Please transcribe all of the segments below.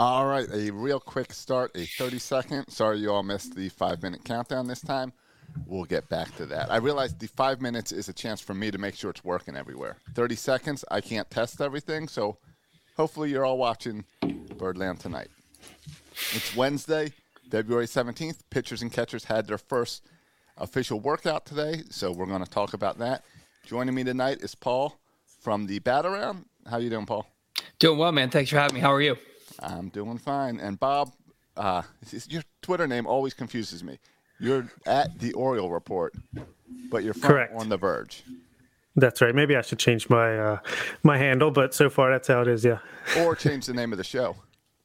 All right, a real quick start, a 30 second. Sorry you all missed the five minute countdown this time. We'll get back to that. I realize the five minutes is a chance for me to make sure it's working everywhere. 30 seconds, I can't test everything, so hopefully you're all watching Birdland tonight. It's Wednesday, February 17th. Pitchers and catchers had their first official workout today, so we're going to talk about that. Joining me tonight is Paul from the Bat Around. How you doing, Paul? Doing well, man. Thanks for having me. How are you? I'm doing fine. And Bob, uh, your Twitter name always confuses me. You're at the Oriole Report, but you're Correct. on the Verge, That's right. Maybe I should change my uh, my handle, but so far that's how it is. Yeah, or change the name of the show,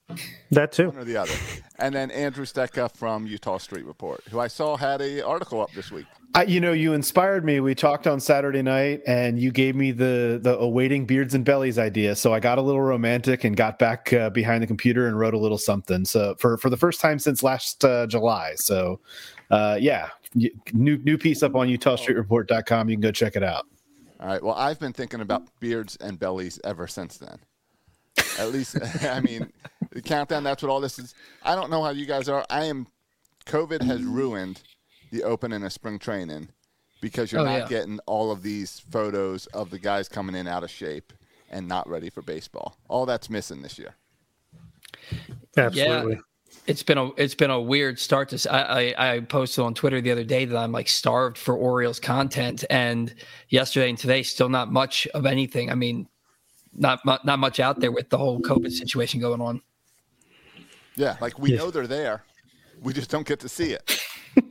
that too. one or the other. And then Andrew Stetka from Eutaw Street Report, who I saw had a article up this week. I, you know, you inspired me. We talked on Saturday night, and you gave me the the awaiting beards and bellies idea. So I got a little romantic and got back uh, behind the computer and wrote a little something. So for for the first time since last uh, July. So uh, yeah, new new piece up on EutawStreetReport.com. You can go check it out. All right. Well, I've been thinking about beards and bellies ever since then. At least, I mean, the countdown. That's what all this is. I don't know how you guys are. I am. COVID has ruined the open opening a spring training because you're Oh, not yeah. getting all of these photos of the guys coming in out of shape and not ready for baseball. All that's missing this year. Absolutely. It's been a it's been a weird start to. I I posted on Twitter the other day that I'm like starved for Orioles content, and yesterday and today still not much of anything. I mean, not mu- not much out there with the whole COVID situation going on. Yeah, like we Yeah. know they're there, we just don't get to see it.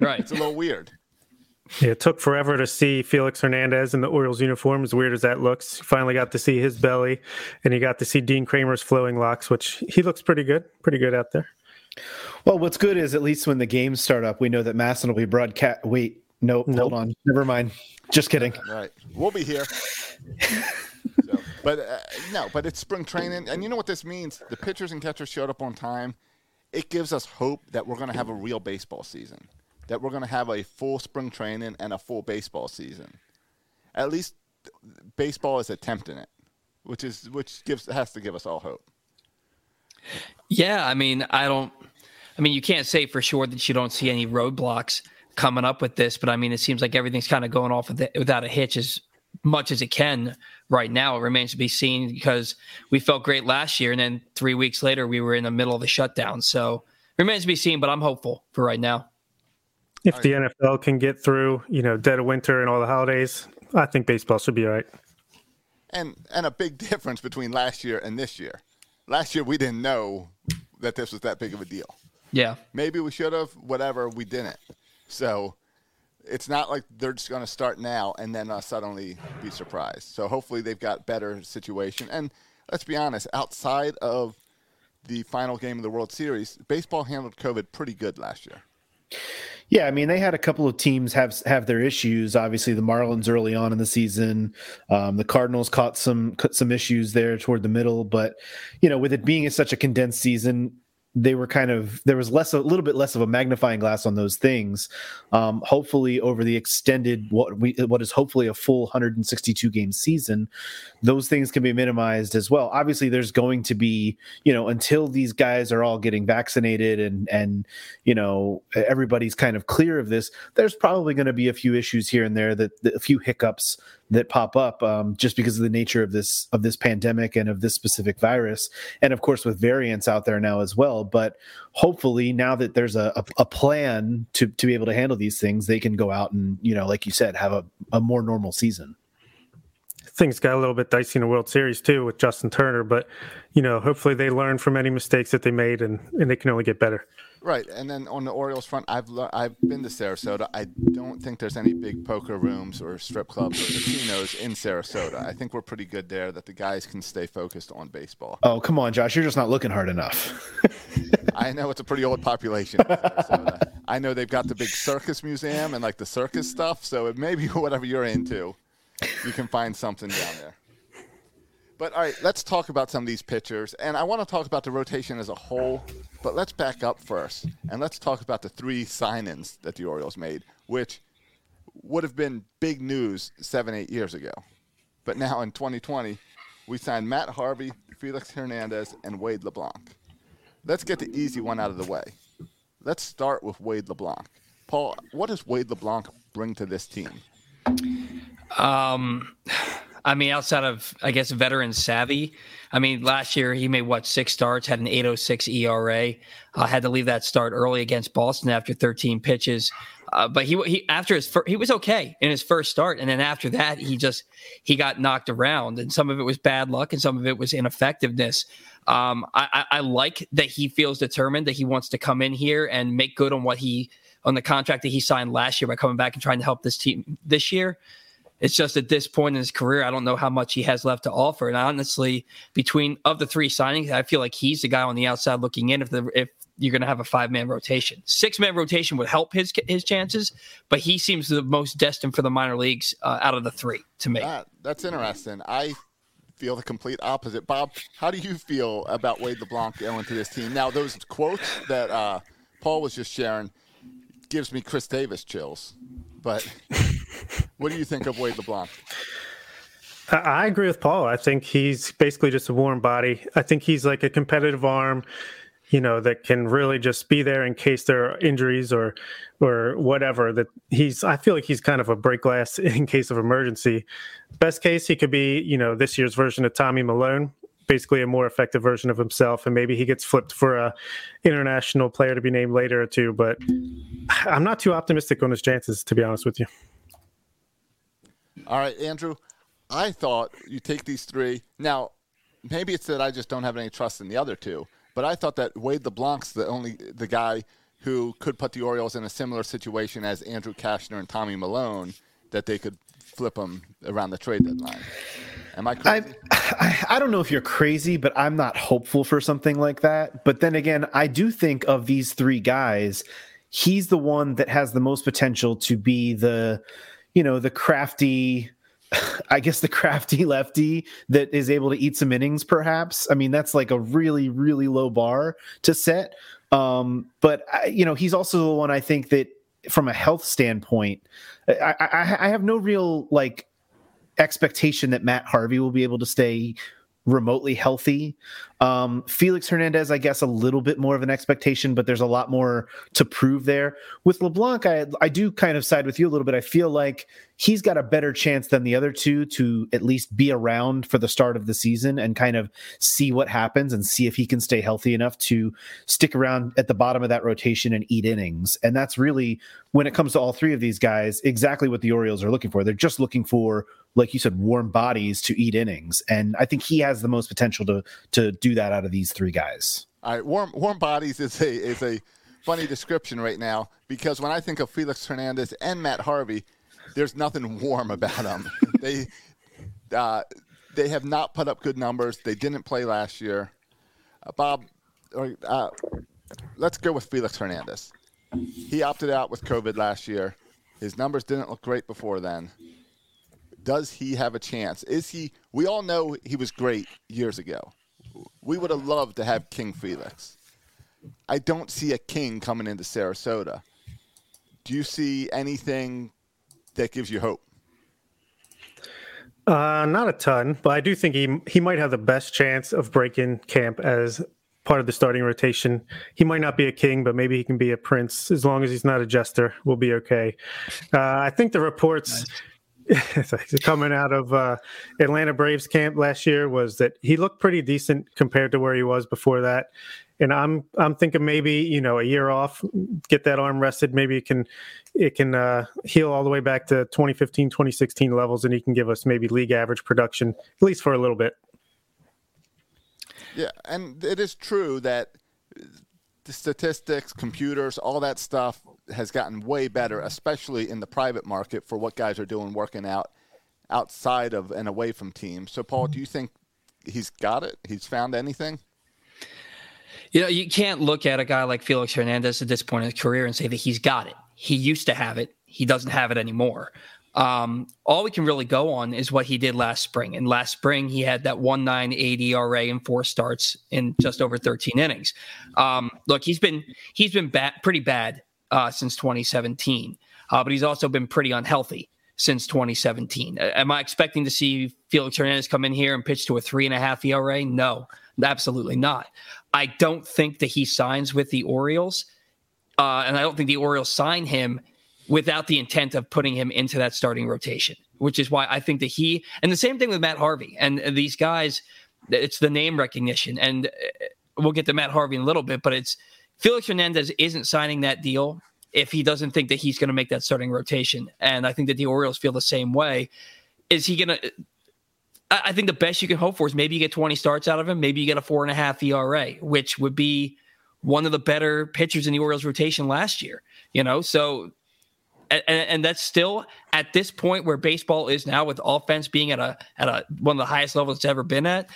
Right. It's a little weird. Yeah, it took forever to see Felix Hernandez in the Orioles uniform, as weird as that looks. Finally got to see his belly, and you got to see Dean Kremer's flowing locks, which he looks pretty good, pretty good out there. Well, what's good is at least when the games start up, we know that MASN will be broadcast. Wait, nope, Nope. hold on, never mind. Just kidding. Right. We'll be here. So, but uh, no, but it's spring training, and you know what this means? The pitchers and catchers showed up on time. It gives us hope that we're going to have a real baseball season, that we're going to have a full spring training and a full baseball season. At least baseball is attempting it, which is which gives has to give us all hope. Yeah, I mean, I don't. I mean, you can't say for sure that you don't see any roadblocks coming up with this, but I mean, it seems like everything's kind of going off it, without a hitch as much as it can right now. It remains to be seen because we felt great last year, and then three weeks later, we were in the middle of the shutdown. So remains to be seen, but I'm hopeful for right now. If the NFL can get through, you know, dead of winter and all the holidays, I think baseball should be all right. And and a big difference between last year and this year. Last year we didn't know that this was that big of a deal. Yeah. Maybe we should have, whatever, we didn't. So it's not like they're just going to start now and then uh, suddenly be surprised. So hopefully they've got better situation. And let's be honest, outside of the final game of the World Series, baseball handled COVID pretty good last year. Yeah, I mean they had a couple of teams have have their issues. Obviously, the Marlins early on in the season, um, the Cardinals caught some some issues there toward the middle. But you know, with it being such a condensed season, they were kind of there was less a little bit less of a magnifying glass on those things. Um, hopefully, over the extended what we what is hopefully a full 162 game season, those things can be minimized as well. Obviously, there's going to be you know until these guys are all getting vaccinated and and you know everybody's kind of clear of this. There's probably going to be a few issues here and there that, that a few hiccups that pop up um, just because of the nature of this of this pandemic and of this specific virus, and of course with variants out there now as well. But hopefully, now that there's a, a, a plan to to be able to handle these things, they can go out and you know, like you said, have a, a more normal season. things got a little bit dicey in the World Series too with Justin Turner. But you know, hopefully they learn from any mistakes that they made, and and they can only get better. Right, and then on the Orioles front, I've I've been to Sarasota. I don't think there's any big poker rooms or strip clubs or casinos in Sarasota. I think we're pretty good there. That the guys can stay focused on baseball. Oh come on, Josh, you're just not looking hard enough. I know it's a pretty old population. I know they've got the big circus museum and like the circus stuff. So it may be whatever you're into, you can find something down there. But all right, let's talk about some of these pitchers. And I want to talk about the rotation as a whole, but let's back up first. And let's talk about the three sign ins that the Orioles made, which would have been big news seven, eight years ago. But now in 2020, we signed Matt Harvey, Felix Hernandez, and Wade LeBlanc. Let's get the easy one out of the way. Let's start with Wade LeBlanc. Paul, what does Wade LeBlanc bring to this team? Um, I mean, outside of I guess veteran savvy. I mean, last year he made what six starts, had an 806 ERA. Uh, had to leave that start early against Boston after 13 pitches. Uh, but he he after his first, he was okay in his first start, and then after that he just he got knocked around, and some of it was bad luck, and some of it was ineffectiveness. Um, I, I, I like that he feels determined that he wants to come in here and make good on what he on the contract that he signed last year by coming back and trying to help this team this year. It's just at this point in his career, I don't know how much he has left to offer. And honestly, between of the three signings, I feel like he's the guy on the outside looking in. If the if you're going to have a five man rotation, six man rotation would help his his chances, but he seems the most destined for the minor leagues uh, out of the three to me. That, that's interesting. I feel the complete opposite. Bob, how do you feel about Wade LeBlanc going to this team? Now, those quotes that uh, Paul was just sharing gives me Chris Davis chills. But what do you think of Wade LeBlanc? I agree with Paul. I think he's basically just a warm body. I think he's like a competitive arm, you know, that can really just be there in case there are injuries or or whatever. That he's I feel like he's kind of a break glass in case of emergency. Best case he could be, you know, this year's version of Tommy Milone, basically a more effective version of himself and maybe he gets flipped for a international player to be named later or two but i'm not too optimistic on his chances to be honest with you all right andrew i thought you take these three now maybe it's that i just don't have any trust in the other two but i thought that wade leblanc's the only the guy who could put the orioles in a similar situation as andrew Cashner and tommy Milone, that they could flip them around the trade deadline Am I crazy? I, I don't know if you're crazy, but I'm not hopeful for something like that. But then again, I do think of these three guys, he's the one that has the most potential to be the, you know, the crafty, I guess the crafty lefty that is able to eat some innings, perhaps. I mean, that's like a really, really low bar to set. Um, but I, you know, he's also the one I think that from a health standpoint, I, I, I have no real like expectation that Matt Harvey will be able to stay remotely healthy. Um, Felix Hernandez, I guess, a little bit more of an expectation, but there's a lot more to prove there. With LeBlanc, I, I do kind of side with you a little bit. I feel like he's got a better chance than the other two to at least be around for the start of the season and kind of see what happens and see if he can stay healthy enough to stick around at the bottom of that rotation and eat innings. And that's really, when it comes to all three of these guys, exactly what the Orioles are looking for. They're just looking for, like you said, warm bodies to eat innings. And I think he has the most potential to to do that out of these three guys. All right, warm warm bodies is a is a funny description right now because when I think of Felix Hernandez and Matt Harvey, there's nothing warm about them. they uh, they have not put up good numbers. They didn't play last year. Uh, Bob, uh, let's go with Felix Hernandez. He opted out with COVID last year. His numbers didn't look great before then. Does he have a chance? Is he? We all know he was great years ago. We would have loved to have King Felix. I don't see a King coming into Sarasota. Do you see anything that gives you hope? Uh, not a ton, but I do think he he might have the best chance of breaking camp as part of the starting rotation. He might not be a king, but maybe he can be a prince as long as he's not a jester. We'll be okay. Uh, I think the reports. Nice coming out of uh, Atlanta Braves camp last year was that he looked pretty decent compared to where he was before that. And I'm I'm thinking maybe you know a year off, get that arm rested. Maybe it can it can uh, heal all the way back to 2015, 2016 levels, and he can give us maybe league average production at least for a little bit. Yeah, and it is true that the statistics, computers, all that stuff has gotten way better, especially in the private market for what guys are doing working out outside of and away from teams. So, Paul, do you think he's got it? He's found anything? You know, you can't look at a guy like Felix Hernandez at this point in his career and say that he's got it. He used to have it. He doesn't have it anymore. Um, all we can really go on is what he did last spring. And last spring, he had that 1.98 ERA in four starts in just over 13 innings. Um, look, he's been he's been bad, pretty bad uh, since 2017, uh, but he's also been pretty unhealthy since 2017. Am I expecting to see Felix Hernandez come in here and pitch to a three and a half ERA? No, absolutely not. I don't think that he signs with the Orioles, uh, and I don't think the Orioles sign him without the intent of putting him into that starting rotation, which is why I think that he and the same thing with Matt Harvey and these guys. It's the name recognition, and uh, we'll get to Matt Harvey in a little bit, but it's Felix Hernandez isn't signing that deal if he doesn't think that he's going to make that starting rotation, and I think that the Orioles feel the same way. Is he going to? I think the best you can hope for is maybe you get 20 starts out of him, maybe you get a four and a half ERA, which would be one of the better pitchers in the Orioles rotation last year. You know, so and, and, that's still at this point where baseball is now with offense being at a at a one of the highest levels it's ever been at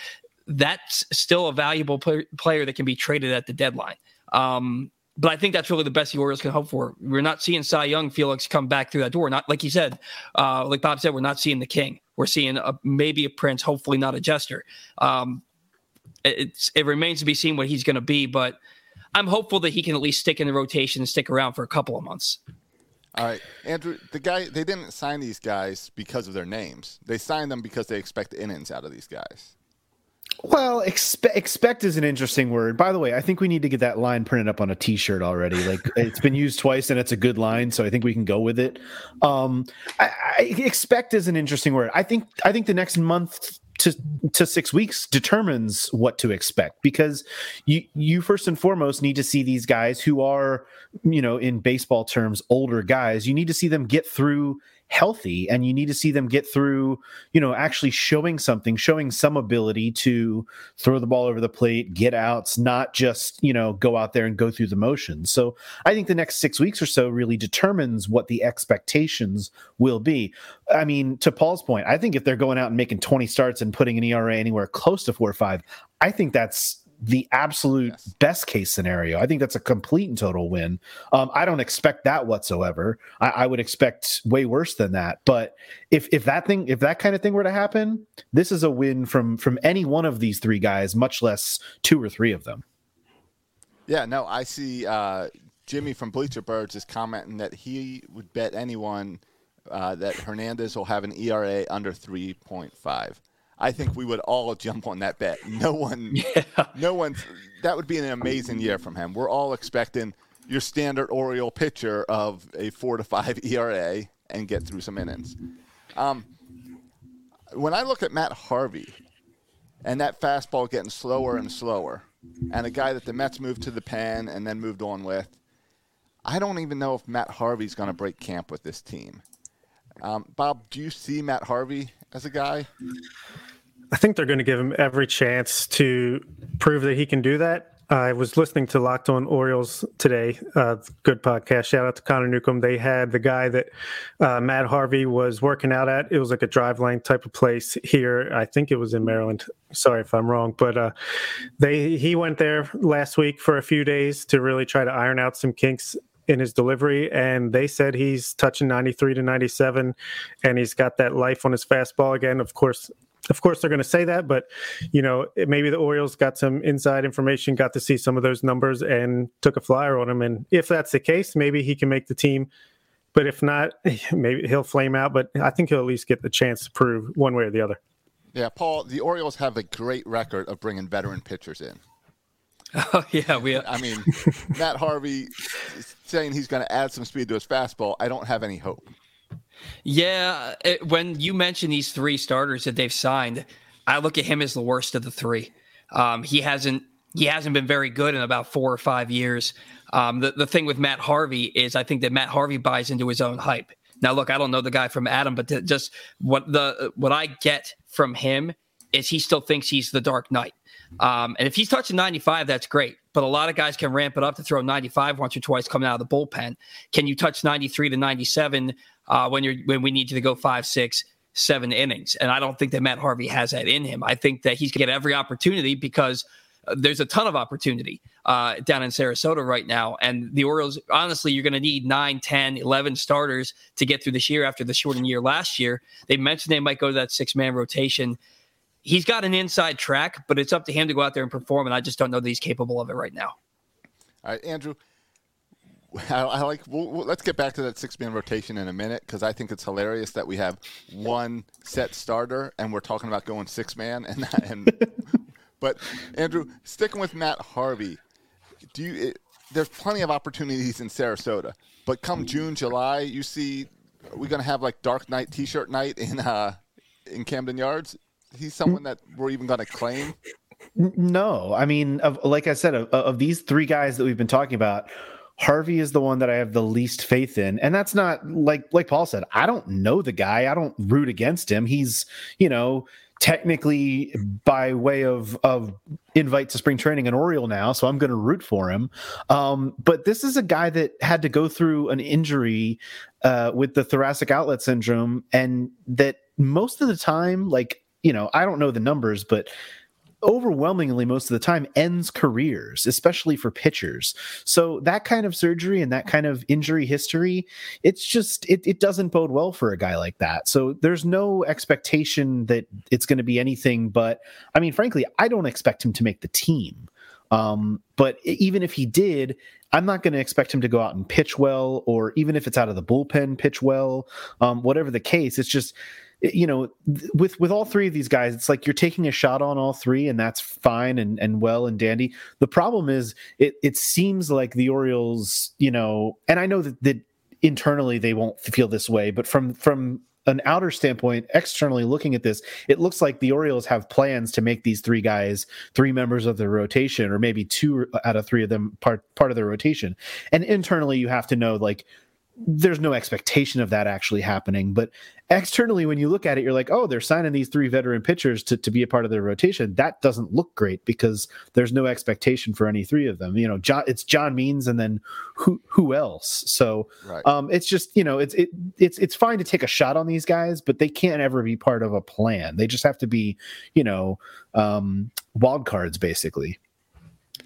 that's still a valuable play, player that can be traded at the deadline um, but I think that's really the best the Orioles can hope for. We're not seeing Cy Young Felix come back through that door. Not like he said, uh, like Bob said, we're not seeing the King. We're seeing a, maybe a Prince, hopefully not a Jester. Um, it's it remains to be seen what he's going to be, but I'm hopeful that he can at least stick in the rotation and stick around for a couple of months. All right, Andrew. The guy they didn't sign these guys because of their names. They signed them because they expect the innings out of these guys. Well, expect expect is an interesting word. By the way, I think we need to get that line printed up on a T-shirt already. Like it's been used twice, and it's a good line, so I think we can go with it. Um, I, I expect is an interesting word. I think I think the next month to to six weeks determines what to expect because you you first and foremost need to see these guys who are you know in baseball terms older guys you need to see them get through healthy and you need to see them get through you know actually showing something showing some ability to throw the ball over the plate get outs not just you know go out there and go through the motions. So i think the next 6 weeks or so really determines what the expectations will be. I mean to paul's point i think if they're going out and making 20 starts and putting an era anywhere close to 4 or 5 i think that's the absolute yes. best case scenario. I think that's a complete and total win. Um, I don't expect that whatsoever. I, I, would expect way worse than that. But if if that thing, if that kind of thing were to happen, this is a win from from any one of these three guys, much less two or three of them. Yeah, no, I see. Uh, Jimmy from Bleacher Birds is commenting that he would bet anyone uh, that Hernandez will have an ERA under three point five. I think we would all jump on that bet. No one, yeah. no one. That would be an amazing year from him. We're all expecting your standard Oriole pitcher of a four to five ERA and get through some innings. Um, when I look at Matt Harvey and that fastball getting slower and slower, and a guy that the Mets moved to the pen and then moved on with, I don't even know if Matt Harvey's going to break camp with this team. Um, Bob, do you see Matt Harvey as a guy? I think they're going to give him every chance to prove that he can do that. I was listening to Locked On Orioles today, uh, good podcast. Shout out to Connor Newcomb. They had the guy that uh, Matt Harvey was working out at. It was like a Driveline type of place here. I think it was in Maryland. Sorry if I'm wrong, but uh, they he went there last week for a few days to really try to iron out some kinks in his delivery, and they said he's touching 93 to 97, and he's got that life on his fastball again. Of course, of course they're going to say that but you know maybe the orioles got some inside information got to see some of those numbers and took a flyer on him and if that's the case maybe he can make the team but if not maybe he'll flame out but i think he'll at least get the chance to prove one way or the other yeah paul the orioles have a great record of bringing veteran pitchers in Oh yeah, we. I mean, Matt Harvey saying he's going to add some speed to his fastball. I don't have any hope. Yeah, it, when you mention these three starters that they've signed, I look at him as the worst of the three. Um, he hasn't he hasn't been very good in about four or five years. Um, the the thing with Matt Harvey is I think that Matt Harvey buys into his own hype. Now, look, I don't know the guy from Adam, but just what the what I get from him is he still thinks he's the Dark Knight. Um, and if he's touching 95, that's great. But a lot of guys can ramp it up to throw 95 once or twice coming out of the bullpen. Can you touch 93 to 97 uh, when you're when we need you to go five, six, seven innings? And I don't think that Matt Harvey has that in him. I think that he's to get every opportunity because uh, there's a ton of opportunity uh, down in Sarasota right now. And the Orioles, honestly, you're going to need 9, 10, 11 starters to get through this year after the shortened year last year. They mentioned they might go to that six man rotation he's got an inside track, but it's up to him to go out there and perform. And I just don't know that he's capable of it right now. All right, Andrew. I, I like. We'll, we'll, let's get back to that six-man rotation in a minute because I think it's hilarious that we have one set starter and we're talking about going six-man. And, and but Andrew, sticking with Matt Harvey, do you? It, there's plenty of opportunities in Sarasota, but come June, July, you see, we're to have like Dark Knight T-shirt night in uh, in Camden Yards? He's someone that we're even going to claim? No, I mean, of, like I said, of, of these three guys that we've been talking about, Harvey is the one that I have the least faith in, and that's not like like Paul said. I don't know the guy. I don't root against him. He's you know technically by way of of invite to spring training an Oriole now, so I'm going to root for him. Um, but this is a guy that had to go through an injury uh, with the thoracic outlet syndrome, and that most of the time, like you know, I don't know the numbers, but overwhelmingly most of the time ends careers, especially for pitchers. So that kind of surgery and that kind of injury history, it's just it, it doesn't bode well for a guy like that. So there's no expectation that it's going to be anything but I mean, frankly, I don't expect him to make the team. Um, but even if he did, I'm not going to expect him to go out and pitch well, or even if it's out of the bullpen, pitch well. Um, whatever the case, it's just you know with with all three of these guys it's like you're taking a shot on all three and that's fine and and well and dandy the problem is it it seems like the orioles you know and i know that, that internally they won't feel this way but from from an outer standpoint externally looking at this it looks like the orioles have plans to make these three guys three members of the rotation or maybe two out of three of them part part of the rotation. And internally you have to know like there's no expectation of that actually happening. But externally, when you look at it, you're like, oh, they're signing these three veteran pitchers to, to be a part of their rotation. That doesn't look great because there's no expectation for any three of them. You know, John, it's John Means and then who who else? So right. um, it's just you know it's it, it's it's fine to take a shot on these guys, but they can't ever be part of a plan. They just have to be you know um, wild cards basically.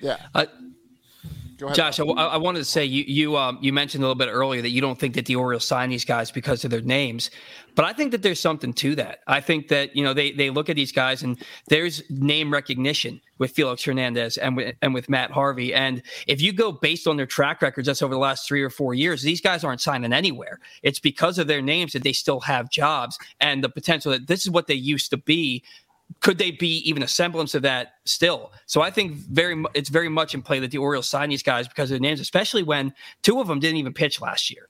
Yeah. Uh, ahead. Josh, I, I, wanted to say you you um, you mentioned a little bit earlier that you don't think that the Orioles sign these guys because of their names, but I think that there's something to that. I think that you know they they look at these guys and there's name recognition with Felix Hernandez and with, and with Matt Harvey, and if you go based on their track records just over the last three or four years, these guys aren't signing anywhere. It's because of their names that they still have jobs and the potential that this is what they used to be could they be even a semblance of that still? So I think very it's very much in play that the Orioles sign these guys because of their names, especially when two of them didn't even pitch last year.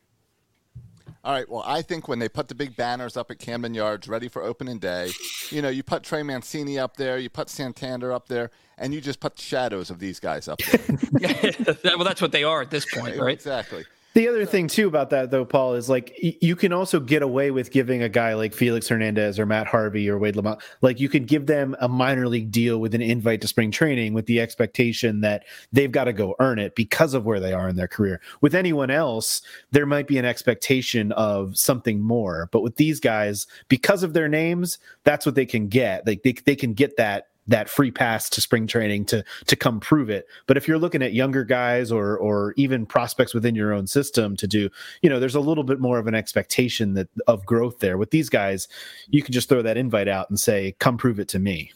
All right. Well, I think when they put the big banners up at Camden Yards ready for opening day, you know, you put Trey Mancini up there, you put Santander up there, and you just put the shadows of these guys up there. well, that's what they are at this point, right? Exactly. The other thing too about that though, Paul, is like you can also get away with giving a guy like Felix Hernandez or Matt Harvey or Wade Lamont, like you could give them a minor league deal with an invite to spring training with the expectation that they've got to go earn it because of where they are in their career. With anyone else, there might be an expectation of something more, but with these guys, because of their names, that's what they can get. Like they, they can get that that free pass to spring training to to come prove it. But if you're looking at younger guys or or even prospects within your own system to do, you know, there's a little bit more of an expectation that of growth there. With these guys, you can just throw that invite out and say, "Come prove it to me."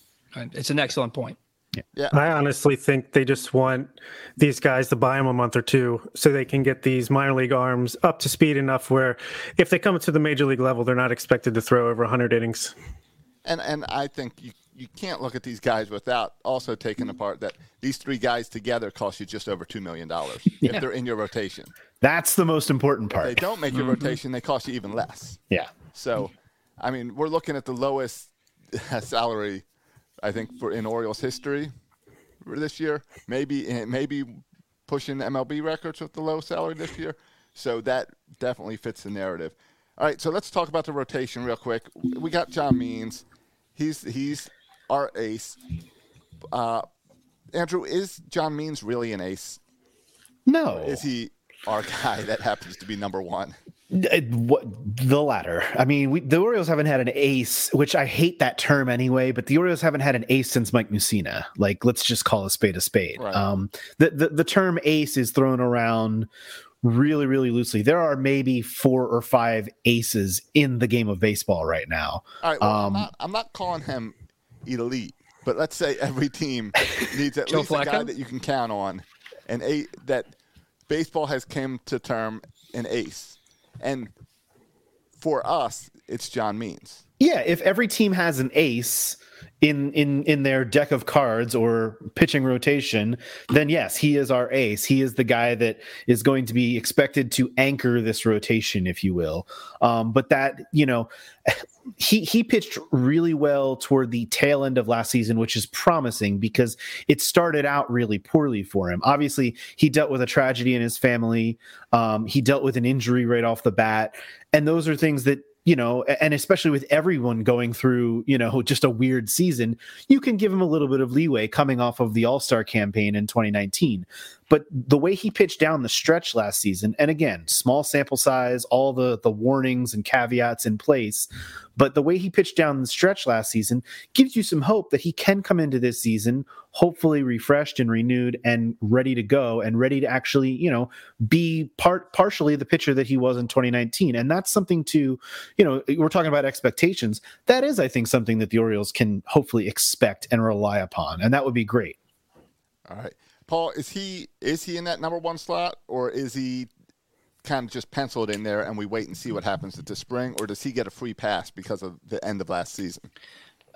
It's an excellent point. Yeah. yeah. I honestly think they just want these guys to buy them a month or two so they can get these minor league arms up to speed enough where if they come to the major league level, they're not expected to throw over 100 innings. And and I think you you can't look at these guys without also taking apart that these three guys together cost you just over two million dollars Yeah. if they're in your rotation. That's the most important If they don't make your rotation, they cost you even less. Yeah. So, I mean, we're looking at the lowest salary, I think, for in Orioles history for this year. Maybe eh, maybe pushing MLB records with the low salary this year. So that definitely fits the narrative. All right, so let's talk about the rotation real quick. We got John Means. He's he's our ace. Uh, Andrew, is John Means really an ace? No. Is he our guy that happens to be number one? Uh, What the latter? I mean, we, the Orioles haven't had an ace, which I hate that term anyway. But the Orioles haven't had an ace since Mike Mussina. Like, let's just call a spade a spade. Right. Um, the, the the term ace is thrown around really, really loosely. There are maybe four or five aces in the game of baseball right now. All right. Well, I'm, Um, not, I'm not calling him elite, but let's say every team needs at least a guy that you can count on, and eight that baseball has come to term an ace, and for us, it's John Means. Yeah, if every team has an ace in in in their deck of cards or pitching rotation, then yes, he is our ace. He is the guy that is going to be expected to anchor this rotation, if you will. Um, but that you know, he he pitched really well toward the tail end of last season, which is promising because it started out really poorly for him. Obviously, he dealt with a tragedy in his family. Um, he dealt with an injury right off the bat, and those are things that you know, and especially with everyone going through, you know, just a weird season, you can give him a little bit of leeway coming off of the All Star campaign in 2019. But the way he pitched down the stretch last season, and again, small sample size, all the the warnings and caveats in place, but the way he pitched down the stretch last season gives you some hope that he can come into this season hopefully refreshed and renewed and ready to go and ready to actually, you know, be part partially the pitcher that he was in 2019. And that's something to, you know, we're talking about expectations. That is, I think, something that the Orioles can hopefully expect and rely upon, and that would be great. All right, Paul, is he is he in that number one slot, or is he kind of just penciled in there and we wait and see what happens at the spring, or does he get a free pass because of the end of last season?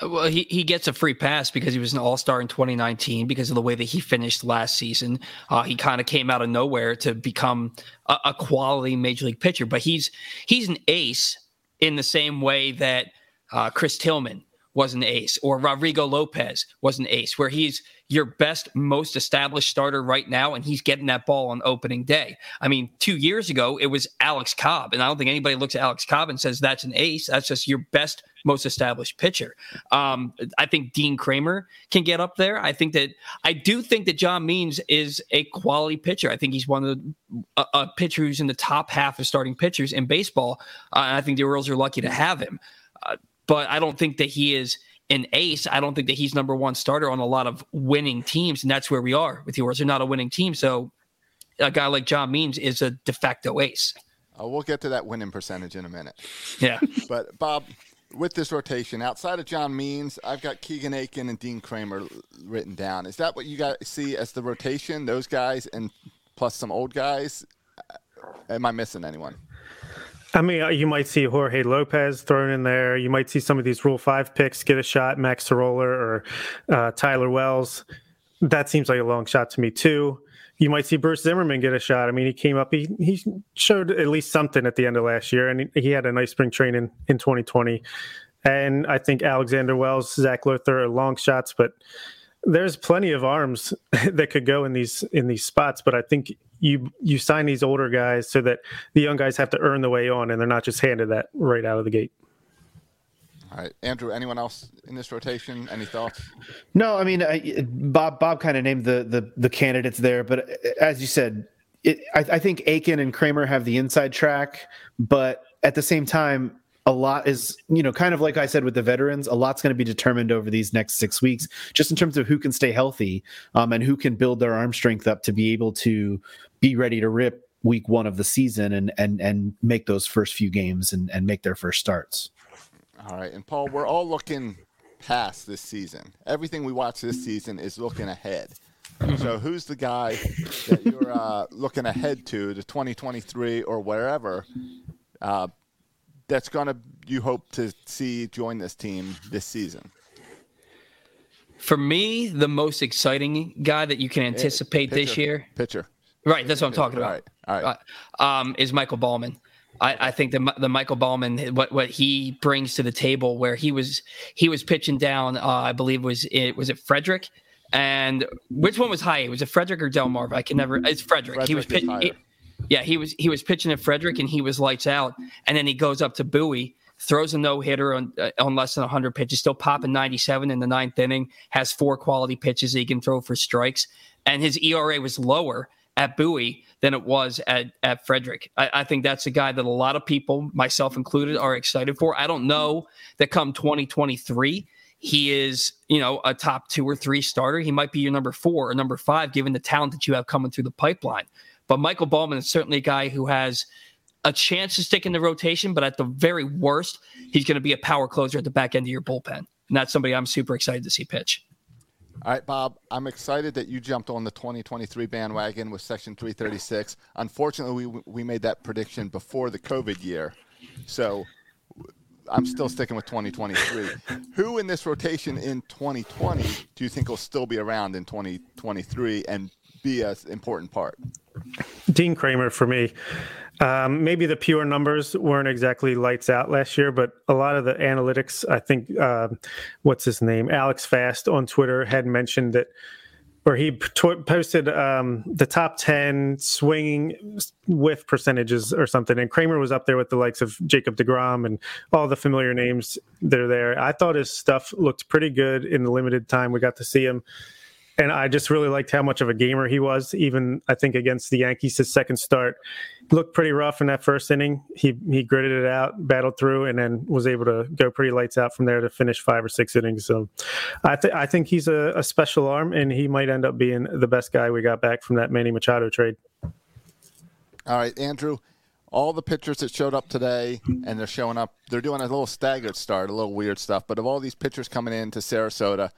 Well, he, he gets a free pass because he was an all star in 2019 because of the way that he finished last season. Uh, he kind of came out of nowhere to become a, a quality major league pitcher, but he's he's an ace in the same way that uh, Chris Tillman was an ace or Rodrigo Lopez was an ace, where he's your best, most established starter right now, and he's getting that ball on opening day. I mean, two years ago, it was Alex Cobb, and I don't think anybody looks at Alex Cobb and says that's an ace. That's just your best, most established pitcher. Um, I think Dean Kremer can get up there. I think that I do think that John Means is a quality pitcher. I think he's one of the a, a pitcher who's in the top half of starting pitchers in baseball. Uh, I think the Orioles are lucky to have him. Uh, but I don't think that he is an ace. I don't think that he's number one starter on a lot of winning teams, and that's where we are with the Orioles. They're not a winning team, so a guy like John Means is a de facto ace. Uh, we'll get to that winning percentage in a minute. Yeah. But Bob, with this rotation, outside of John Means, I've got Keegan Akin and Dean Kremer written down. Is that what you guys see as the rotation? Those guys and plus some old guys. Uh, Am I missing anyone? I mean, uh, you might see Jorge Lopez thrown in there. You might see some of these Rule Five picks get a shot, Max Sceroler or uh, Tyler Wells. That seems like a long shot to me too. You might see Bruce Zimmermann get a shot. I mean, he came up, he he showed at least something at the end of last year, and he, had a nice spring training in 2020. And I think Alexander Wells, Zach Lowther are long shots, but there's plenty of arms that could go in these in these spots. But I think you you sign these older guys so that the young guys have to earn the way on, and they're not just handed that right out of the gate. All right, Andrew. Anyone else in this rotation? Any thoughts? No, I mean, I, Bob Bob kind of named the, the the candidates there, but as you said, it, I, I think Akin and Kremer have the inside track, but at the same time, a lot is you know kind of like I said with the veterans, a lot's going to be determined over these next six weeks, just in terms of who can stay healthy um, and who can build their arm strength up to be able to be ready to rip week one of the season and and and make those first few games and and make their first starts. All right, and Paul, we're all looking past this season. Everything we watch this season is looking ahead. So, who's the guy that you're uh, looking ahead to, to 2023 or wherever, uh, that's going to, you hope to see join this team this season? For me, the most exciting guy that you can anticipate pitcher, this year, Pitcher. right? That's what I'm talking about. All right. All right. Uh, um, is Michael Baumann. I, I, think the the Michael Baumann what what he brings to the table, where he was he was pitching down, uh, I believe was it was it Frederick, and which one was high? Was it Frederick or Delmarva? I can never. It's Frederick. Frederick he was pitching. Yeah, he was he was pitching at Frederick, and he was lights out, and then he goes up to Bowie. Throws a no hitter on, uh, on less than 100 pitches, still popping 97 in the ninth inning, has four quality pitches he can throw for strikes. And his ERA was lower at Bowie than it was at, at Frederick. I, I, think that's a guy that a lot of people, myself included, are excited for. I don't know that come 2023, he is, you know, a top two or three starter. He might be your number four or number five, given the talent that you have coming through the pipeline. But Michael Baumann is certainly a guy who has a chance to stick in the rotation, but at the very worst, he's going to be a power closer at the back end of your bullpen. And that's somebody I'm super excited to see pitch. All right, Bob, I'm excited that you jumped on the 2023 bandwagon with Section 336. Unfortunately, we, we made that prediction before the COVID year. So I'm still sticking with 2023. Who in this rotation in 2020 do you think will still be around in 2023 and be an important part? Dean Kremer for me. Um, maybe the pure numbers weren't exactly lights out last year, but a lot of the analytics, I think, uh, what's his name? Alex Fast on Twitter had mentioned that, or he t- posted um, the top 10 swinging with percentages or something. And Kremer was up there with the likes of Jacob DeGrom and all the familiar names that are there. I thought his stuff looked pretty good in the limited time we got to see him and I just really liked how much of a gamer he was. Even I think against the Yankees, his second start looked pretty rough in that first inning. He he gritted it out, battled through, and then was able to go pretty lights out from there to finish five or six innings. So I think I think he's a, a special arm, and he might end up being the best guy we got back from that Manny Machado trade. All right, Andrew. All the pitchers that showed up today, and they're showing up. They're doing a little staggered start, a little weird stuff. But of all these pitchers coming into Sarasota,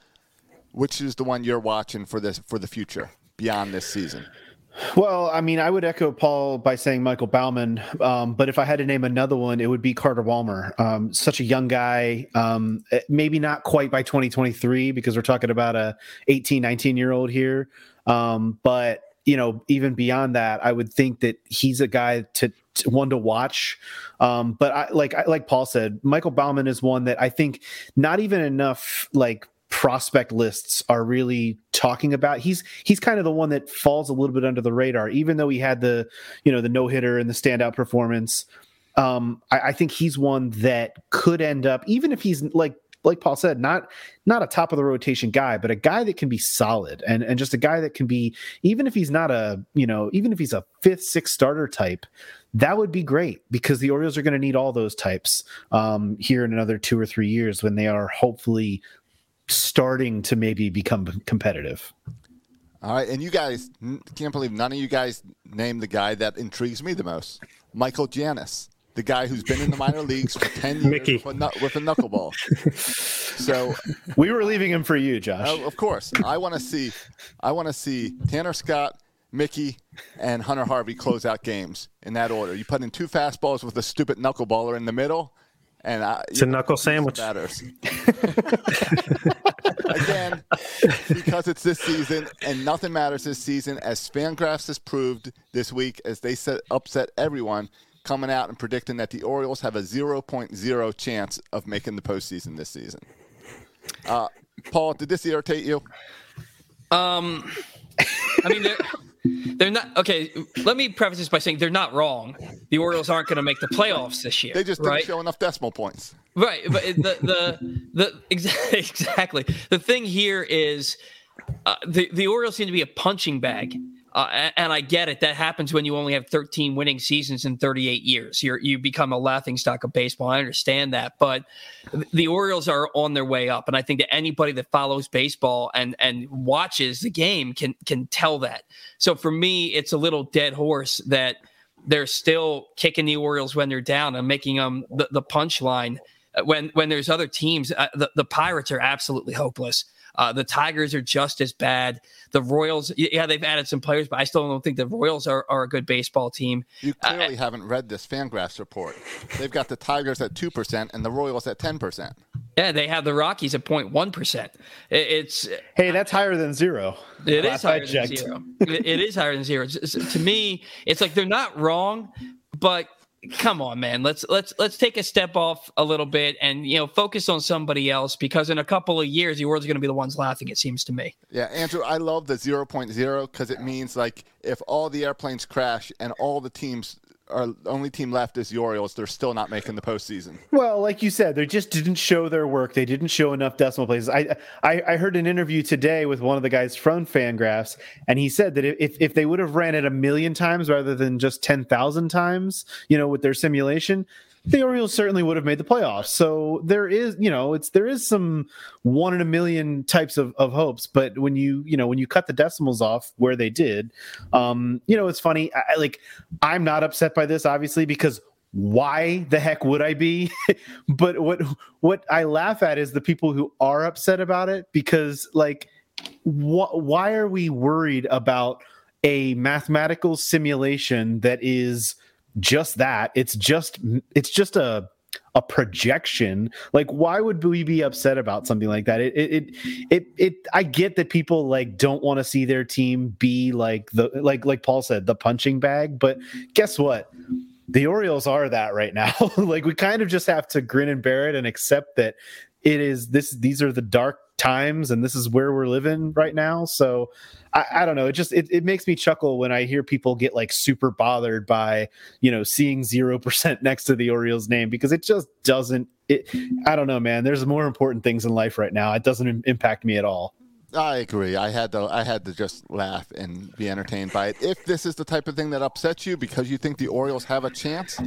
which is the one you're watching for this for the future beyond this season? Well, I mean, I would echo Paul by saying Michael Baumann, um, but if I had to name another one, it would be Carter Baumler. Um, such a young guy, um, eh, maybe not quite by 2023 because we're talking about a 18, 19 year old here. Um, but you know, even beyond that, I would think that he's a guy to, to one to watch. Um, but I, like like Paul said, Michael Baumann is one that I think not even enough like prospect lists are really talking about. He's he's kind of the one that falls a little bit under the radar, even though he had the you know the no hitter and the standout performance. Um, I, I think he's one that could end up, even if he's like like Paul said, not not a top of the rotation guy, but a guy that can be solid and and just a guy that can be even if he's not a you know even if he's a fifth sixth starter type, that would be great because the Orioles are going to need all those types um, here in another two or three years when they are hopefully starting to maybe become competitive. All right, and you guys can't believe none of you guys named the guy that intrigues me the most, Michael Jannis, the guy who's been in the minor leagues for ten years Mickey. With, a, with a knuckleball. so we were leaving him for you, Josh. Uh, of course, I want to see, I want to see Tanner Scott, Mickey, and Hunter Harvey close out games in that order. You put in two fastballs with a stupid knuckleballer in the middle and I, it's a knuckle sandwich. Again, because it's this season and nothing matters this season, as Fangraphs has proved this week, as they set, upset everyone coming out and predicting that the Orioles have a 0.0 chance of making the postseason this season. Uh, Paul, did this irritate you? Um, I mean, they're not okay. Let me preface this by saying they're not wrong. The Orioles aren't going to make the playoffs this year. They just didn't right? show enough decimal points. Right, but the the the exactly the thing here is uh, the the Orioles seem to be a punching bag. Uh, and I get it. That happens when you only have 13 winning seasons in 38 years. You you become a laughing stock of baseball. I understand that, but the Orioles are on their way up, and I think that anybody that follows baseball and and watches the game can can tell that. So for me, it's a little dead horse that they're still kicking the Orioles when they're down and making them the, the punchline when when there's other teams. Uh, the the Pirates are absolutely hopeless. Uh, the Tigers are just as bad. The Royals, yeah, they've added some players, but I still don't think the Royals are, are a good baseball team. You clearly uh, haven't read this Fangraphs report. They've got the Tigers at 2% and the Royals at 10%. Yeah, they have the Rockies at 0.1%. It's Hey, that's higher than zero. It is higher than zero. it is higher than zero. To me, it's like they're not wrong, but come on man. Let's let's let's take a step off a little bit and you know focus on somebody else because in a couple of years the world's going to be the ones laughing it seems to me. Yeah andrew i love the 0.0 because it means like if all the airplanes crash and all the teams our only team left is the Orioles. They're still not making the postseason. Well, like you said, they just didn't show their work. They didn't show enough decimal places. I, I, I heard an interview today with one of the guys from Fangraphs, and he said that if if they would have ran it a million times rather than just ten thousand times, you know, with their simulation, the Orioles certainly would have made the playoffs. So there is, you know, it's there is some one in a million types of, of hopes. But when you, you know, when you cut the decimals off where they did, um, you know, it's funny. I, like I'm not upset by this, obviously, because why the heck would I be? but what what I laugh at is the people who are upset about it because like wh- why are we worried about a mathematical simulation that is just that. It's just it's just a a projection. Like, why would we be upset about something like that? It it it it. I get that people like don't want to see their team be like the like like Paul said the punching bag, but guess what? The Orioles are that right now. like we kind of just have to grin and bear it and accept that it is this these are the dark times and this is where we're living right now so i, I don't know it just it, it makes me chuckle when i hear people get like super bothered by you know seeing 0% next to the orioles name because it just doesn't it i don't know man there's more important things in life right now it doesn't impact me at all I agree. I had to. I had to just laugh and be entertained by it. If this is the type of thing that upsets you because you think the Orioles have a chance,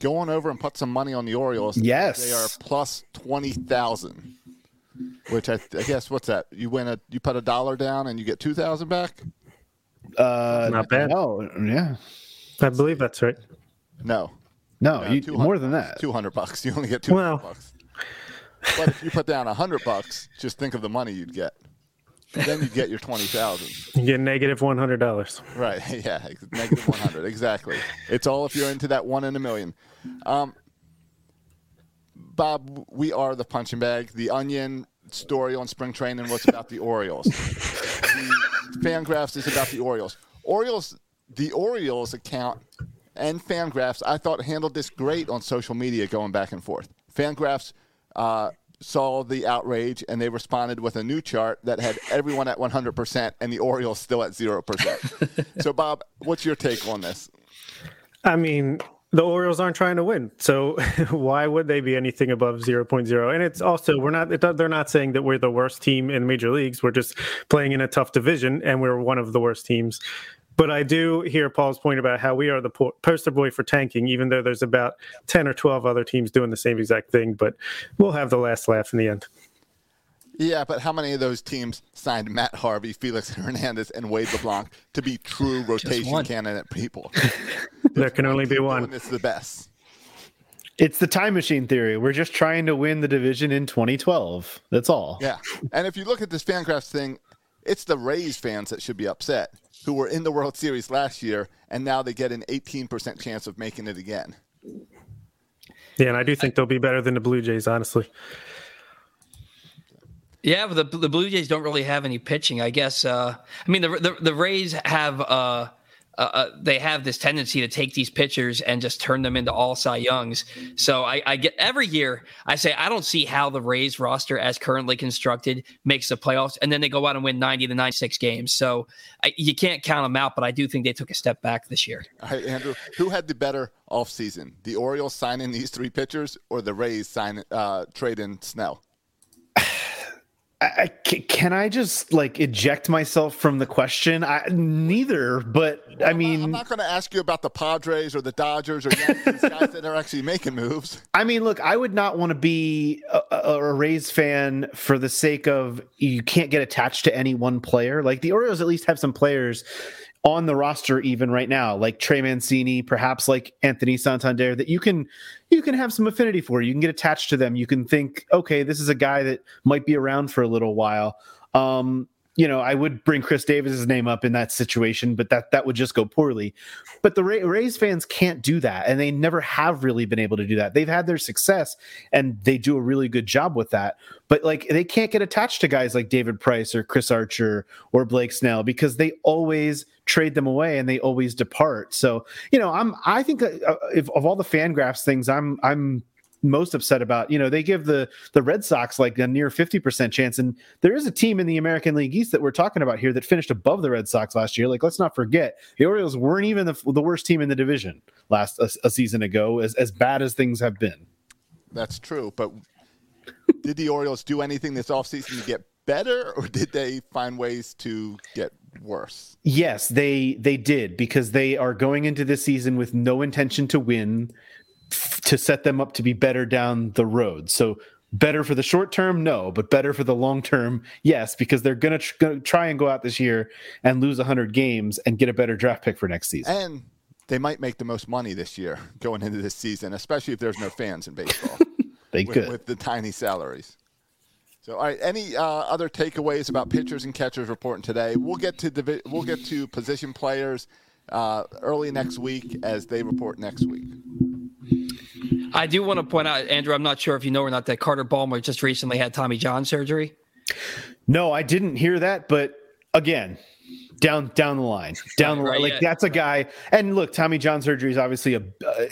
go on over and put some money on the Orioles. Yes, they are plus twenty thousand. Which I, I, guess what's that? You win a you put a dollar down and you get two thousand back. Uh, not bad. No, yeah, I believe that's right. No, no, you, more than that. Two hundred bucks. You only get two hundred well. bucks. But if you put down a hundred bucks, just think of the money you'd get. Then you get your twenty thousand. You get negative one hundred dollars. Right. Yeah. Negative one hundred. exactly. It's all if you're into that one in a million. Um, Bob, we are the punching bag. The Onion story on spring training was about the Orioles. the Fangraphs is about the Orioles. Orioles, the Orioles account and Fangraphs, I thought handled this great on social media, going back and forth. Fangraphs uh, saw the outrage and they responded with a new chart that had everyone at 100% and the Orioles still at 0%. so, Bob, what's your take on this? I mean, the Orioles aren't trying to win. So why would they be anything above 0.0? And it's also, we're not, they're not saying that we're the worst team in major leagues. We're just playing in a tough division and we're one of the worst teams. But I do hear Paul's point about how we are the poster boy for tanking, even though there's about 10 or 12 other teams doing the same exact thing. But we'll have the last laugh in the end. Yeah, but how many of those teams signed Matt Harvey, Felix Hernandez, and Wade LeBlanc to be true rotation candidate people? there can only be one. It's the best. It's the time machine theory. We're just trying to win the division in 2012. That's all. Yeah. And if you look at this Fangraphs thing, it's the Rays fans that should be upset who were in the World Series last year, and now they get an 18% chance of making it again. Yeah, and I do think they'll be better than the Blue Jays, honestly. Yeah, but the the Blue Jays don't really have any pitching. I guess. Uh, I mean, the, the the Rays have uh, uh, uh, they have this tendency to take these pitchers and just turn them into all Cy Youngs. So I, I, get every year I say I don't see how the Rays roster as currently constructed makes the playoffs, and then they go out and win ninety to ninety six games. So I, you can't count them out, but I do think they took a step back this year. All right, Andrew, who had the better offseason? The Orioles signing these three pitchers, or the Rays sign uh, trading Snell? I, can I just like eject myself from the question? I, neither, but well, I mean, I'm not, not going to ask you about the Padres or the Dodgers or Yankees guys that are actually making moves. I mean, look, I would not want to be a, a Rays fan for the sake of you can't get attached to any one player. Like the Orioles, at least have some players on the roster even right now, like Trey Mancini, perhaps like Anthony Santander, that you can you can have some affinity for. You can get attached to them. You can think, okay, this is a guy that might be around for a little while. Um, you know, I would bring Chris Davis's name up in that situation, but that that would just go poorly. But the Ray, Rays fans can't do that, and they never have really been able to do that. They've had their success, and they do a really good job with that. But like, they can't get attached to guys like David Price or Chris Archer or Blake Snell because they always trade them away and they always depart. So you know, I'm I think uh, if of all the FanGraphs things, I'm I'm most upset about. You know, they give the the Red Sox like a near 50% chance and there is a team in the American League East that we're talking about here that finished above the Red Sox last year. Like let's not forget, the Orioles weren't even the, the worst team in the division last a, a season ago as as bad as things have been. That's true, but did the Orioles do anything this offseason to get better or did they find ways to get worse? Yes, they they did because they are going into this season with no intention to win to set them up to be better down the road. So better for the short term, no, but better for the long term, yes, because they're gonna, tr- gonna try and go out this year and lose 100 games and get a better draft pick for next season. And they might make the most money this year going into this season, especially if there's no fans in baseball. they with, could with the tiny salaries. So, all right. Any uh, other takeaways about pitchers and catchers reporting today? We'll get to divi- we'll get to position players uh, early next week as they report next week. I do want to point out, Andrew. I'm not sure if you know or not that Carter Baumler just recently had Tommy John surgery. No, I didn't hear that, but again, down down the line, down the line, Right, like yeah. that's a guy. And look, Tommy John surgery is obviously a,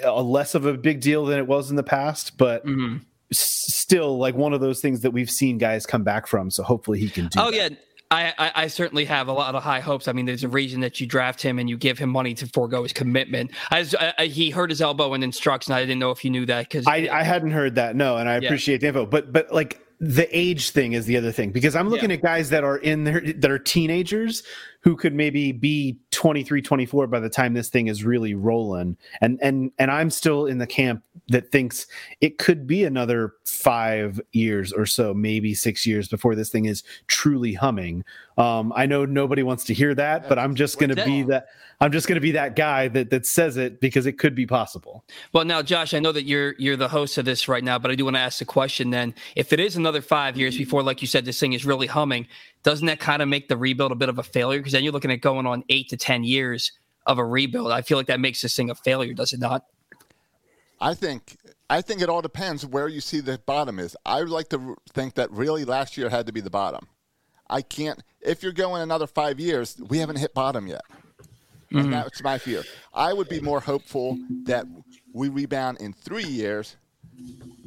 a less of a big deal than it was in the past, but Mm-hmm. Still like one of those things that we've seen guys come back from. So hopefully he can do. Oh that. yeah, I, I I certainly have a lot of high hopes. I mean, there's a reason that you draft him and you give him money to forego his commitment. As he hurt his elbow in instruction. I didn't know if you knew that because I, I hadn't heard that. No, and I Yeah. appreciate the info. But but like the age thing is the other thing because I'm looking Yeah. at guys that are in there that are teenagers who could maybe be 23 24 by the time this thing is really rolling. And and and I'm still in the camp that thinks it could be another 5 years or so maybe 6 years before this thing is truly humming. Um I know nobody wants to hear that but I'm just going to be that I'm just going to be that guy that that says it because it could be possible. Well, now, Josh, I know that you're you're the host of this right now, but I do want to ask the question. Then, if it is another five years before, like you said, this thing is really humming, doesn't that kind of make the rebuild a bit of a failure? Because then you're looking at going on eight to ten years of a rebuild. I feel like that makes this thing a failure, does it not? I think I think it all depends where you see the bottom is. I would like to think that really last year had to be the bottom. I can't. If you're going another five years, we haven't hit bottom yet. And mm-hmm. that's my fear. I would be more hopeful that we rebound in three years,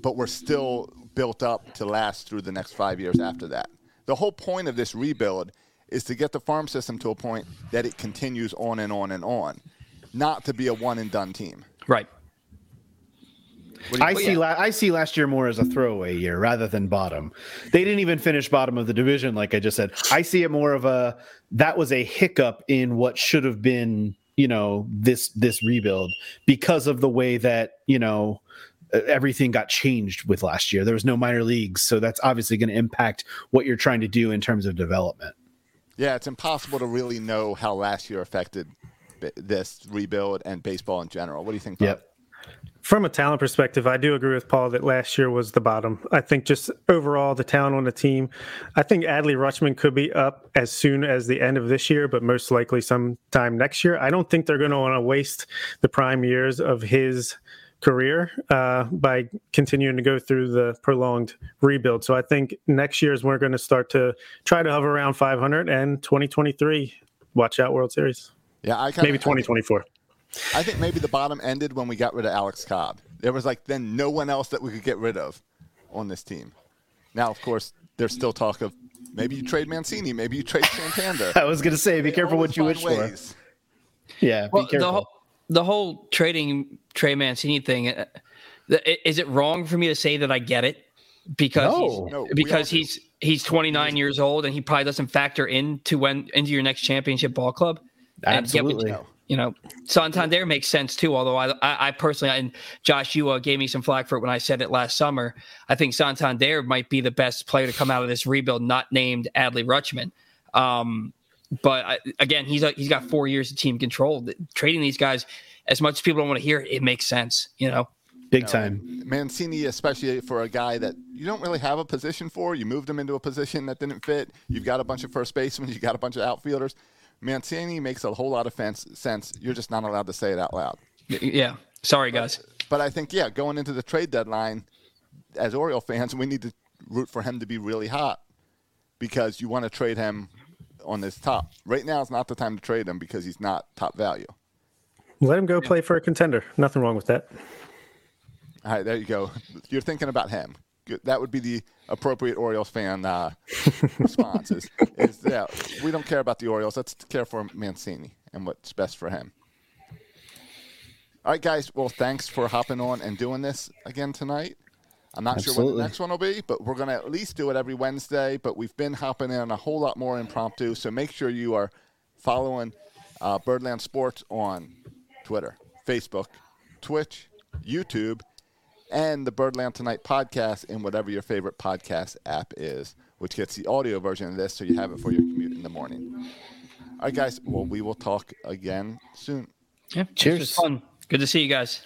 but we're still built up to last through the next five years after that. The whole point of this rebuild is to get the farm system to a point that it continues on and on and on, not to be a one and done team. Right. I see. La- I see last year more as a throwaway year rather than bottom. They didn't even finish bottom of the division, like I just said. I see it more of a that was a hiccup in what should have been, you know, this this rebuild because of the way that you know Uh, everything got changed with last year. There was no minor leagues, so that's obviously going to impact what you're trying to do in terms of development. Yeah, it's impossible to really know how last year affected this rebuild and baseball in general. What do you think? Bob? Yep. From a talent perspective, I do agree with Paul that last year was the bottom. I think just overall the talent on the team, I think Adley Rutschman could be up as soon as the end of this year, but most likely sometime next year. I don't think they're going to want to waste the prime years of his career uh, by continuing to go through the prolonged rebuild. So I think next year is when we're going to start to try to hover around 500 and 2023. Watch out, World Series. Yeah, I kinda, Maybe 2024. I think maybe the bottom ended when we got rid of Alex Cobb. There was like then no one else that we could get rid of on this team. Now, of course, there's still talk of maybe you trade Mancini, maybe you trade Santander. I was going to say, be They careful what you wish find for. Yeah, Well, be careful. the whole the whole trading Trey Mancini thing. uh, Is it wrong for me to say that I get it because No. he's, No, because all do. he's he's 29 years old and he probably doesn't factor into when into your next championship ball club. What- Absolutely. you know, Santander makes sense too. Although I, I, I personally, and Josh, you uh, gave me some flack for it when I said it last summer. I think Santander might be the best player to come out of this rebuild, not named Adley Rutschman. Um, But I, again, he's a, he's got four years of team control. Trading these guys, as much as people don't want to hear, it, it makes sense. You know, big time. Mancini, especially for a guy that you don't really have a position for, you moved him into a position that didn't fit. You've got a bunch of first basemen, you got a bunch of outfielders. Mancini makes a whole lot of fence, sense. You're just not allowed to say it out loud. Yeah. Sorry, guys. But, but I think, yeah, going into the trade deadline, as Oriole fans, we need to root for him to be really hot because you want to trade him on his top. Right now is not the time to trade him because he's not top value. Let him go play for a contender. Nothing wrong with that. All right, there you go. You're thinking about him. That would be the appropriate Orioles fan uh, response. Is, is, yeah, we don't care about the Orioles. Let's care for Mancini and what's best for him. All right, guys. Well, thanks for hopping on and doing this again tonight. I'm not Absolutely. sure what the next one will be, but we're going to at least do it every Wednesday. But we've been hopping in a whole lot more impromptu. So make sure you are following uh, Birdland Sports on Twitter, Facebook, Twitch, YouTube, and the Birdland Tonight podcast in whatever your favorite podcast app is, which gets the audio version of this so you have it for your commute in the morning. All right, guys. Well, we will talk again soon. Yeah. Cheers. Fun. Good to see you guys.